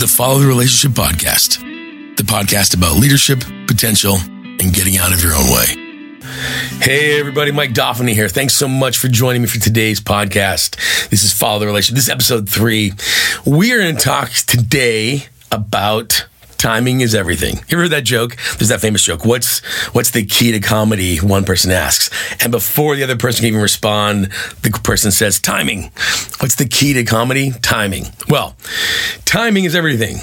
the Follow the Relationship Podcast, the podcast about leadership, potential, and getting out of your own way. Hey, everybody, Mike Doffany here. Thanks so much for joining me for today's podcast. This is Follow the Relationship. This is episode three. We are going to talk today about timing is everything. You ever heard that joke? There's that famous joke. What's what's the key to comedy? One person asks, and before the other person can even respond, the person says, "Timing." What's the key to comedy? Timing. Well, timing is everything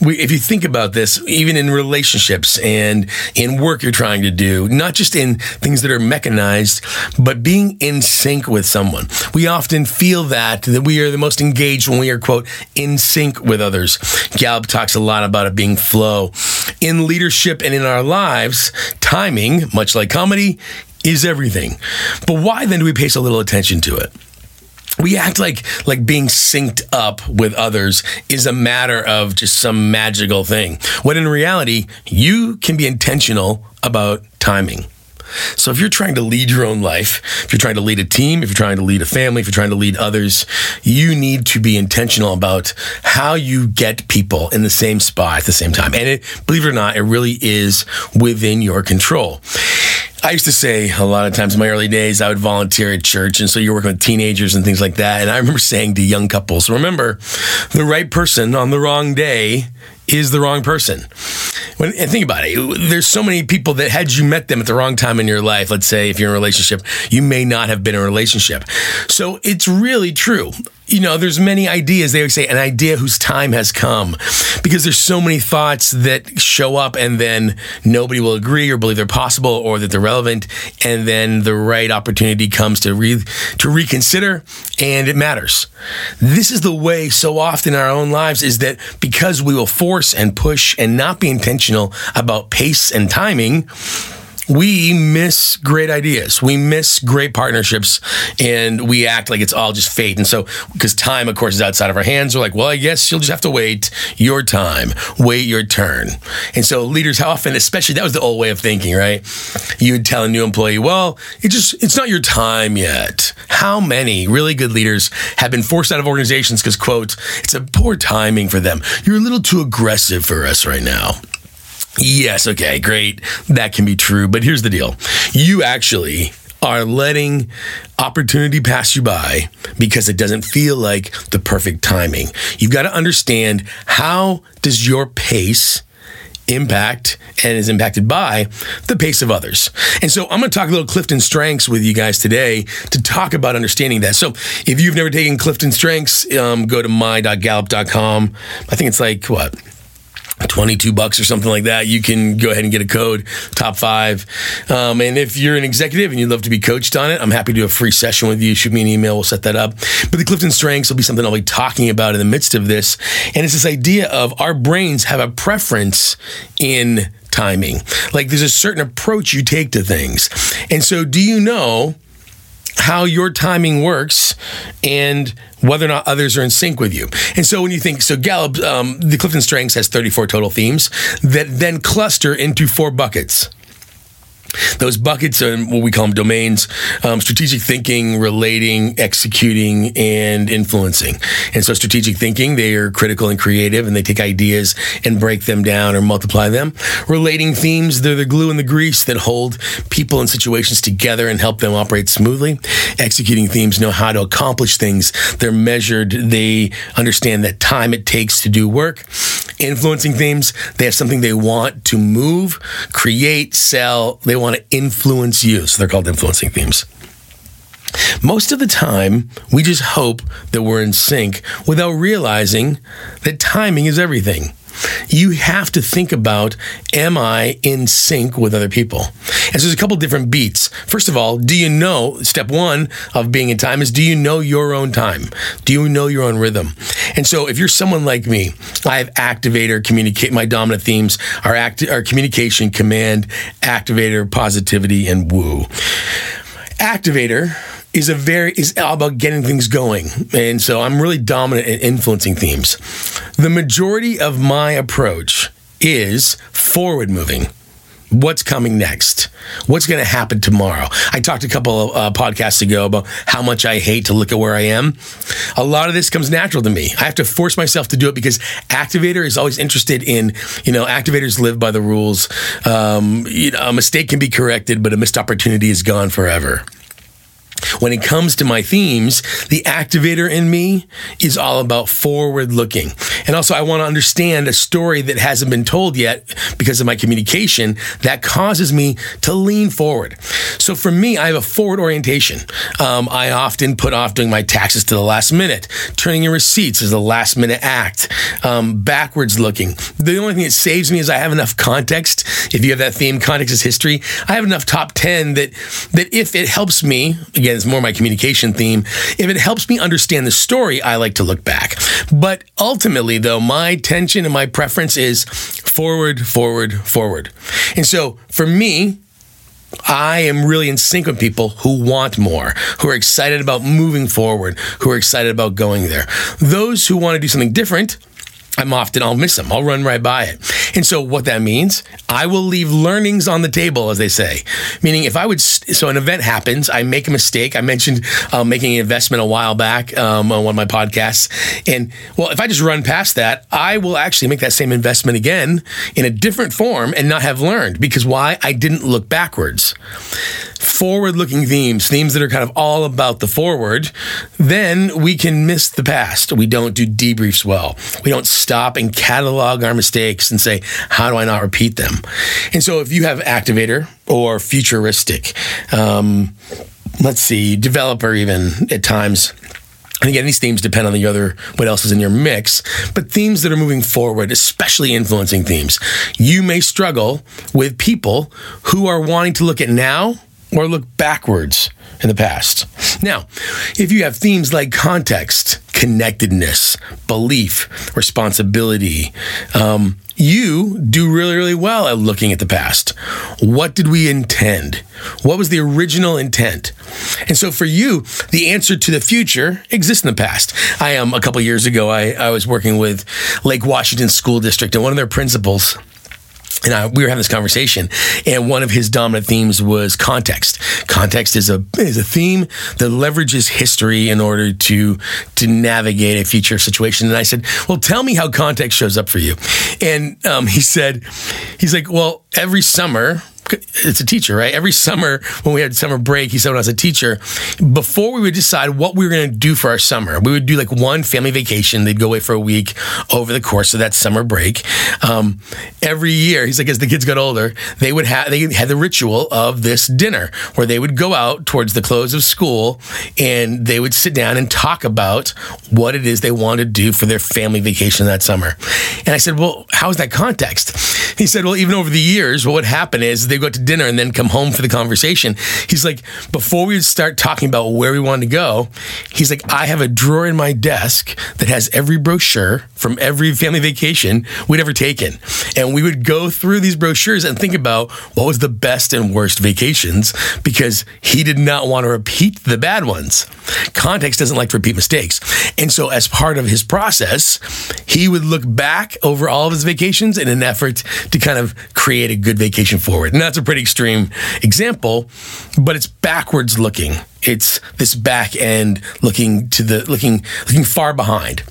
we, if you think about this, even in relationships and in work you're trying to do, not just in things that are mechanized, but being in sync with someone. We often feel that, that we are the most engaged when we are, quote, in sync with others. Gallup talks a lot about it being flow. In leadership and in our lives, timing, much like comedy, is everything. But why then do we pay so little attention to it? We act like like being synced up with others is a matter of just some magical thing when in reality you can be intentional about timing so if you're trying to lead your own life, if you're trying to lead a team, if you're trying to lead a family, if you're trying to lead others, you need to be intentional about how you get people in the same spot at the same time. And it, believe it or not, it really is within your control. I used to say a lot of times in my early days, I would volunteer at church. And so you're working with teenagers and things like that. And I remember saying to young couples, remember, the right person on the wrong day is the wrong person. When, and think about it. There's so many people that had you met them at the wrong time in your life, let's say if you're in a relationship, you may not have been in a relationship. So it's really true you know, there's many ideas. They would say an idea whose time has come because there's so many thoughts that show up and then nobody will agree or believe they're possible or that they're relevant. And then the right opportunity comes to re- to reconsider and it matters. This is the way so often in our own lives is that because we will force and push and not be intentional about pace and timing, we miss great ideas. We miss great partnerships and we act like it's all just fate. And so, because time, of course, is outside of our hands, we're like, well, I guess you'll just have to wait your time, wait your turn. And so, leaders, how often, especially that was the old way of thinking, right? You would tell a new employee, well, it just, it's not your time yet. How many really good leaders have been forced out of organizations because, quote, it's a poor timing for them. You're a little too aggressive for us right now. Yes, okay, great. That can be true. But here's the deal you actually are letting opportunity pass you by because it doesn't feel like the perfect timing. You've got to understand how does your pace impact and is impacted by the pace of others. And so I'm going to talk a little Clifton Strengths with you guys today to talk about understanding that. So if you've never taken Clifton Strengths, um, go to my.gallup.com. I think it's like what 22 bucks or something like that, you can go ahead and get a code, top five. Um, and if you're an executive and you'd love to be coached on it, I'm happy to do a free session with you. Shoot me an email, we'll set that up. But the Clifton Strengths will be something I'll be talking about in the midst of this. And it's this idea of our brains have a preference in timing. Like there's a certain approach you take to things. And so, do you know? How your timing works and whether or not others are in sync with you. And so when you think, so Gallup, um, the Clifton Strengths has 34 total themes that then cluster into four buckets. Those buckets are what we call them domains um, strategic thinking, relating, executing, and influencing. And so, strategic thinking, they are critical and creative and they take ideas and break them down or multiply them. Relating themes, they're the glue and the grease that hold people and situations together and help them operate smoothly. Executing themes know how to accomplish things, they're measured, they understand that time it takes to do work. Influencing themes, they have something they want to move, create, sell, they want to influence you. So they're called influencing themes. Most of the time, we just hope that we're in sync without realizing that timing is everything you have to think about am I in sync with other people? And so there's a couple different beats. First of all, do you know step one of being in time is do you know your own time? Do you know your own rhythm? And so if you're someone like me, I have activator, communicate. My dominant themes are act, are communication, command, activator, positivity, and woo. Activator is a very is about getting things going. And so I'm really dominant in influencing themes. The majority of my approach is forward moving. What's coming next? What's going to happen tomorrow? I talked a couple of uh, podcasts ago about how much I hate to look at where I am. A lot of this comes natural to me. I have to force myself to do it because Activator is always interested in, you know, activators live by the rules. Um, you know, a mistake can be corrected, but a missed opportunity is gone forever. When it comes to my themes, the activator in me is all about forward looking. And also, I want to understand a story that hasn't been told yet because of my communication that causes me to lean forward. So for me, I have a forward orientation. Um, I often put off doing my taxes to the last minute. Turning in receipts is a last minute act. Um, backwards looking. The only thing that saves me is I have enough context. If you have that theme, context is history. I have enough top 10 that, that if it helps me, again, it's more my communication theme. If it helps me understand the story, I like to look back. But ultimately, though, my tension and my preference is forward, forward, forward. And so for me, I am really in sync with people who want more, who are excited about moving forward, who are excited about going there. Those who want to do something different, I'm often, I'll miss them. I'll run right by it. And so what that means, I will leave learnings on the table, as they say. Meaning if I would, so an event happens, I make a mistake. I mentioned uh, making an investment a while back um, on one of my podcasts. And well, if I just run past that, I will actually make that same investment again in a different form and not have learned because why? I didn't look backwards forward looking themes, themes that are kind of all about the forward, then we can miss the past. We don't do debriefs well. We don't stop and catalog our mistakes and say, how do I not repeat them? And so if you have activator or futuristic, um, let's see, developer even at times, and again, these themes depend on the other, what else is in your mix, but themes that are moving forward, especially influencing themes. You may struggle with people who are wanting to look at now or look backwards in the past. Now, if you have themes like context, connectedness, belief, responsibility, um, you do really, really well at looking at the past. What did we intend? What was the original intent? And so for you, the answer to the future exists in the past. I am um, a couple years ago, I, I was working with Lake Washington School District, and one of their principals and I, we were having this conversation, and one of his dominant themes was context. Context is a is a theme that leverages history in order to to navigate a future situation. And I said, "Well, tell me how context shows up for you." And um, he said, "He's like, well, every summer." It's a teacher, right? Every summer when we had summer break, he said when I was a teacher, before we would decide what we were going to do for our summer, we would do like one family vacation. They'd go away for a week over the course of that summer break. Um, every year, he's like, as the kids got older, they would have they had the ritual of this dinner where they would go out towards the close of school and they would sit down and talk about what it is they wanted to do for their family vacation that summer. And I said, well, how's that context? He said, well, even over the years, what would happen is they go out to dinner and then come home for the conversation. He's like, before we start talking about where we want to go, he's like, I have a drawer in my desk that has every brochure from every family vacation we'd ever taken. And we would go through these brochures and think about what was the best and worst vacations because he did not want to repeat the bad ones. Context doesn't like to repeat mistakes. And so, as part of his process, he would look back over all of his vacations in an effort to kind of create a good vacation forward. That's a pretty extreme example, but it's backwards looking. It's this back end looking to the looking looking far behind.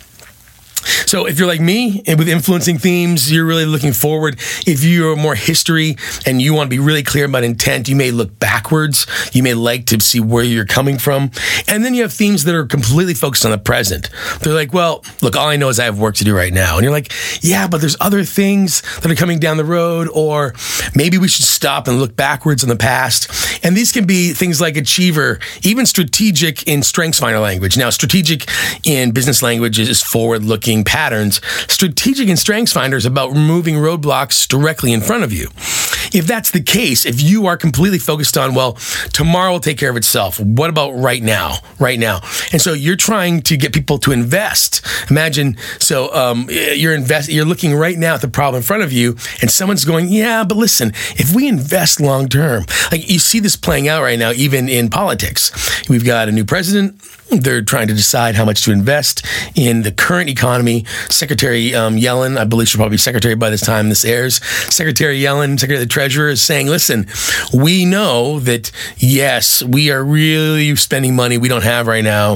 So if you're like me and with influencing themes, you're really looking forward. If you're more history and you want to be really clear about intent, you may look backwards. You may like to see where you're coming from. And then you have themes that are completely focused on the present. They're like, well, look, all I know is I have work to do right now. And you're like, yeah, but there's other things that are coming down the road, or maybe we should stop and look backwards in the past. And these can be things like achiever, even strategic in Strengths Finder language. Now, strategic in business language is forward looking patterns, strategic and strengths finders about removing roadblocks directly in front of you. If that's the case, if you are completely focused on, well, tomorrow will take care of itself. What about right now? Right now. And so you're trying to get people to invest. Imagine, so um, you're invest, you're looking right now at the problem in front of you, and someone's going, yeah, but listen, if we invest long term, like you see this playing out right now, even in politics. We've got a new president They're trying to decide how much to invest in the current economy. Secretary um, Yellen, I believe she'll probably be secretary by this time this airs. Secretary Yellen, Secretary of the Treasurer, is saying, listen, we know that, yes, we are really spending money we don't have right now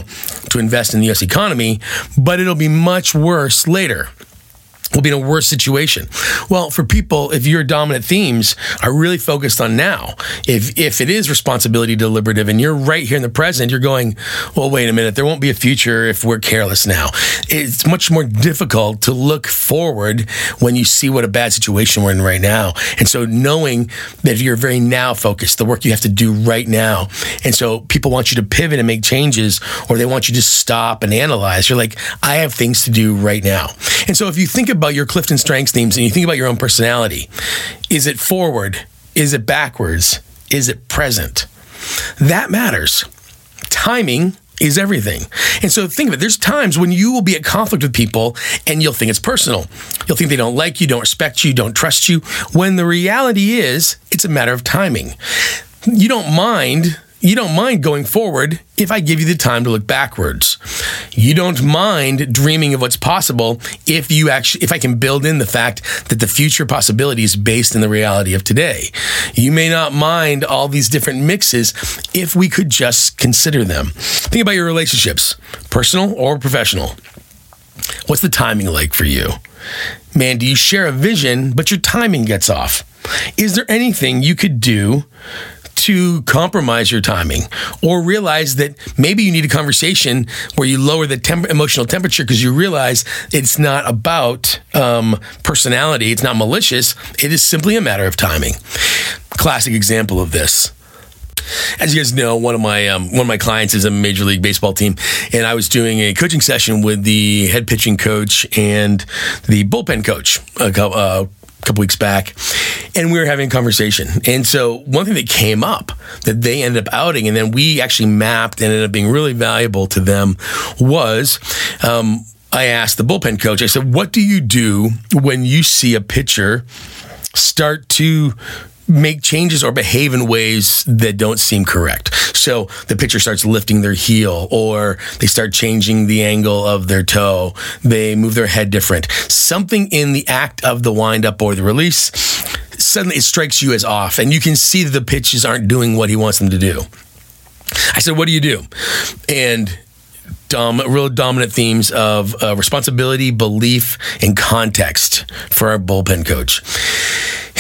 to invest in the US economy, but it'll be much worse later will be in a worse situation. Well, for people, if your dominant themes are really focused on now, if if it is responsibility deliberative and you're right here in the present, you're going, well, wait a minute, there won't be a future if we're careless now. It's much more difficult to look forward when you see what a bad situation we're in right now. And so knowing that if you're very now focused, the work you have to do right now. And so people want you to pivot and make changes, or they want you to stop and analyze. You're like, I have things to do right now. And so if you think about about your Clifton Strengths themes and you think about your own personality, is it forward? Is it backwards? Is it present? That matters. Timing is everything. And so think of it. There's times when you will be at conflict with people and you'll think it's personal. You'll think they don't like you, don't respect you, don't trust you, when the reality is it's a matter of timing. You don't mind you don't mind going forward if I give you the time to look backwards. You don't mind dreaming of what's possible if you actually if I can build in the fact that the future possibility is based in the reality of today. You may not mind all these different mixes if we could just consider them. Think about your relationships, personal or professional. What's the timing like for you? Man, do you share a vision, but your timing gets off? Is there anything you could do to compromise your timing or realize that maybe you need a conversation where you lower the temp- emotional temperature because you realize it's not about um, personality, it's not malicious, it is simply a matter of timing. Classic example of this. As you guys know, one of my um, one of my clients is a major league baseball team, and I was doing a coaching session with the head pitching coach and the bullpen coach a, uh, couple weeks back, and we were having a conversation. And so one thing that came up that they ended up outing, and then we actually mapped and ended up being really valuable to them was. Um, I asked the bullpen coach, I said, What do you do when you see a pitcher start to make changes or behave in ways that don't seem correct. So the pitcher starts lifting their heel or they start changing the angle of their toe. They move their head different. Something in the act of the windup or the release, suddenly it strikes you as off and you can see that the pitches aren't doing what he wants them to do. I said, What do you do? And Dom, real dominant themes of uh, responsibility, belief, and context for our bullpen coach.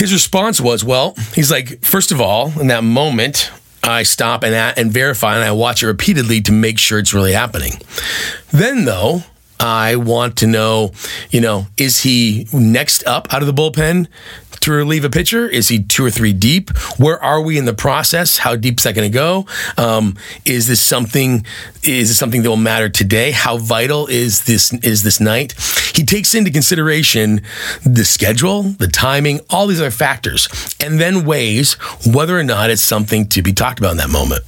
His response was, well, he's like, first of all, in that moment, I stop and, and verify and I watch it repeatedly to make sure it's really happening. Then, though, I want to know, you know, is he next up out of the bullpen? to relieve a pitcher? Is he two or three deep? Where are we in the process? How deep is that going to go? Um, is this something? Is this something that will matter today? How vital is this? Is this night? He takes into consideration the schedule, the timing, all these other factors, and then weighs whether or not it's something to be talked about in that moment.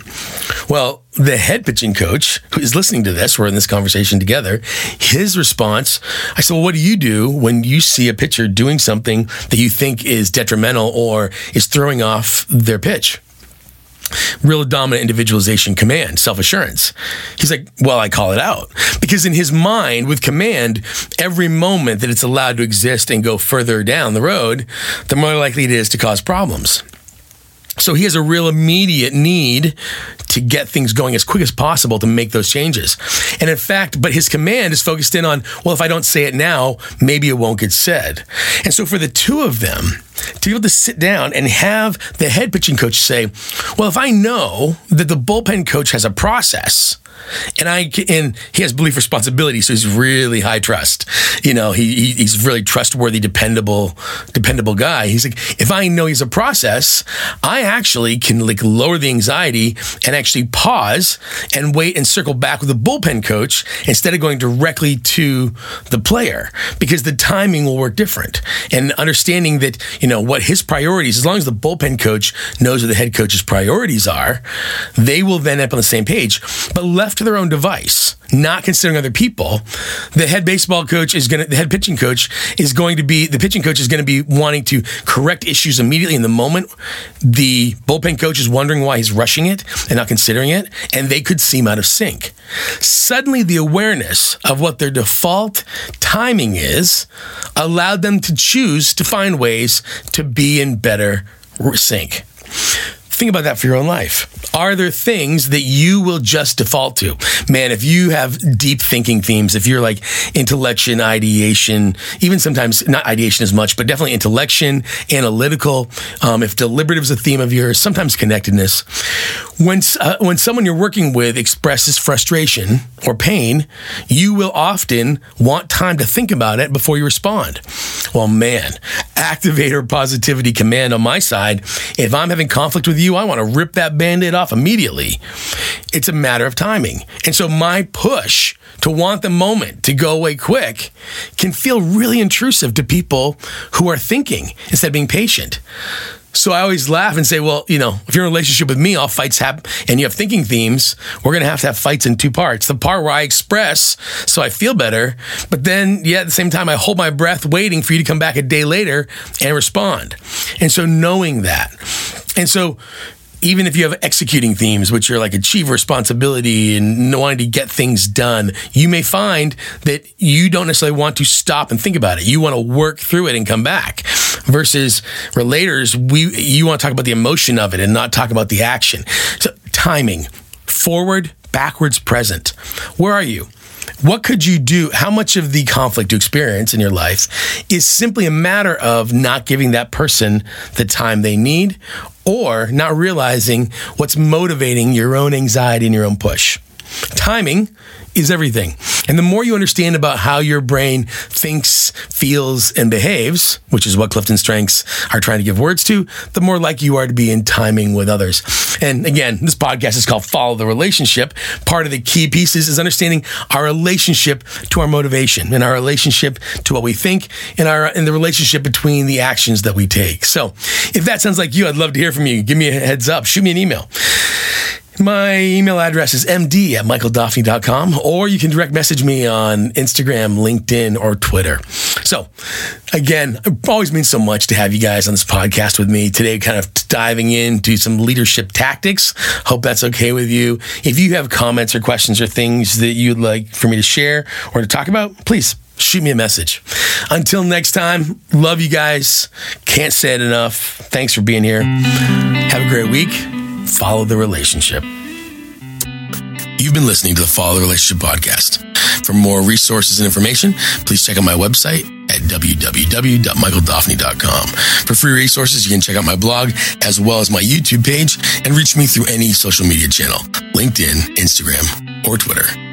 Well, the head pitching coach who is listening to this, we're in this conversation together, his response, I said, Well, what do you do when you see a pitcher doing something that you think is detrimental or is throwing off their pitch? Real dominant individualization command, self assurance. He's like, Well, I call it out. Because in his mind, with command, every moment that it's allowed to exist and go further down the road, the more likely it is to cause problems. So he has a real immediate need to get things going as quick as possible to make those changes. And in fact, but his command is focused in on, well, if I don't say it now, maybe it won't get said. And so for the two of them to be able to sit down and have the head pitching coach say, well, if I know that the bullpen coach has a process, and I and he has belief responsibility, so he's really high trust. You know, he, he's really trustworthy, dependable, dependable guy. He's like, if I know he's a process, I actually can like lower the anxiety and actually pause and wait and circle back with the bullpen coach instead of going directly to the player because the timing will work different. And understanding that you know what his priorities, as long as the bullpen coach knows what the head coach's priorities are, they will then end up on the same page. But left to their own device, not considering other people, the head baseball coach is going to, the head pitching coach is going to be, the pitching coach is going to be wanting to correct issues immediately in the moment. The bullpen coach is wondering why he's rushing it and not considering it, and they could seem out of sync. Suddenly, the awareness of what their default timing is allowed them to choose to find ways to be in better sync. Think about that for your own life. Are there things that you will just default to? Man, if you have deep thinking themes, if you're like intellection, ideation, even sometimes not ideation as much, but definitely intellection, analytical, um, if deliberative is a theme of yours, sometimes connectedness. When, uh, when someone you're working with expresses frustration or pain, you will often want time to think about it before you respond. Well, man, activator positivity command on my side. If I'm having conflict with you, I want to rip that band aid off immediately. It's a matter of timing. And so my push to want the moment to go away quick can feel really intrusive to people who are thinking instead of being patient. So I always laugh and say, well, you know, if you're in a relationship with me, all fights happen and you have thinking themes, we're going to have to have fights in two parts. The part where I express so I feel better, but then, yeah, at the same time, I hold my breath waiting for you to come back a day later and respond. And so knowing that. And so even if you have executing themes, which are like achieve responsibility and wanting to get things done, you may find that you don't necessarily want to stop and think about it. You want to work through it and come back. Versus relators, we you want to talk about the emotion of it and not talk about the action. So timing, forward, backwards, present. Where are you? What could you do? How much of the conflict you experience in your life is simply a matter of not giving that person the time they need or not realizing what's motivating your own anxiety and your own push? Timing is everything. And the more you understand about how your brain thinks, feels, and behaves, which is what Clifton Strengths are trying to give words to, the more likely you are to be in timing with others. And again, this podcast is called Follow the Relationship. Part of the key pieces is understanding our relationship to our motivation and our relationship to what we think and our and the relationship between the actions that we take. So if that sounds like you, I'd love to hear from you. Give me a heads up. Shoot me an email. My email address is md at michaeldoffney.com, or you can direct message me on Instagram, LinkedIn, or Twitter. So, again, it always means so much to have you guys on this podcast with me today, kind of diving into some leadership tactics. Hope that's okay with you. If you have comments or questions or things that you'd like for me to share or to talk about, please shoot me a message. Until next time, love you guys. Can't say it enough. Thanks for being here. Have a great week follow the relationship. You've been listening to the Follow the Relationship podcast. For more resources and information, please check out my website at www.michaeldoffney.com. For free resources, you can check out my blog as well as my YouTube page and reach me through any social media channel, LinkedIn, Instagram, or Twitter.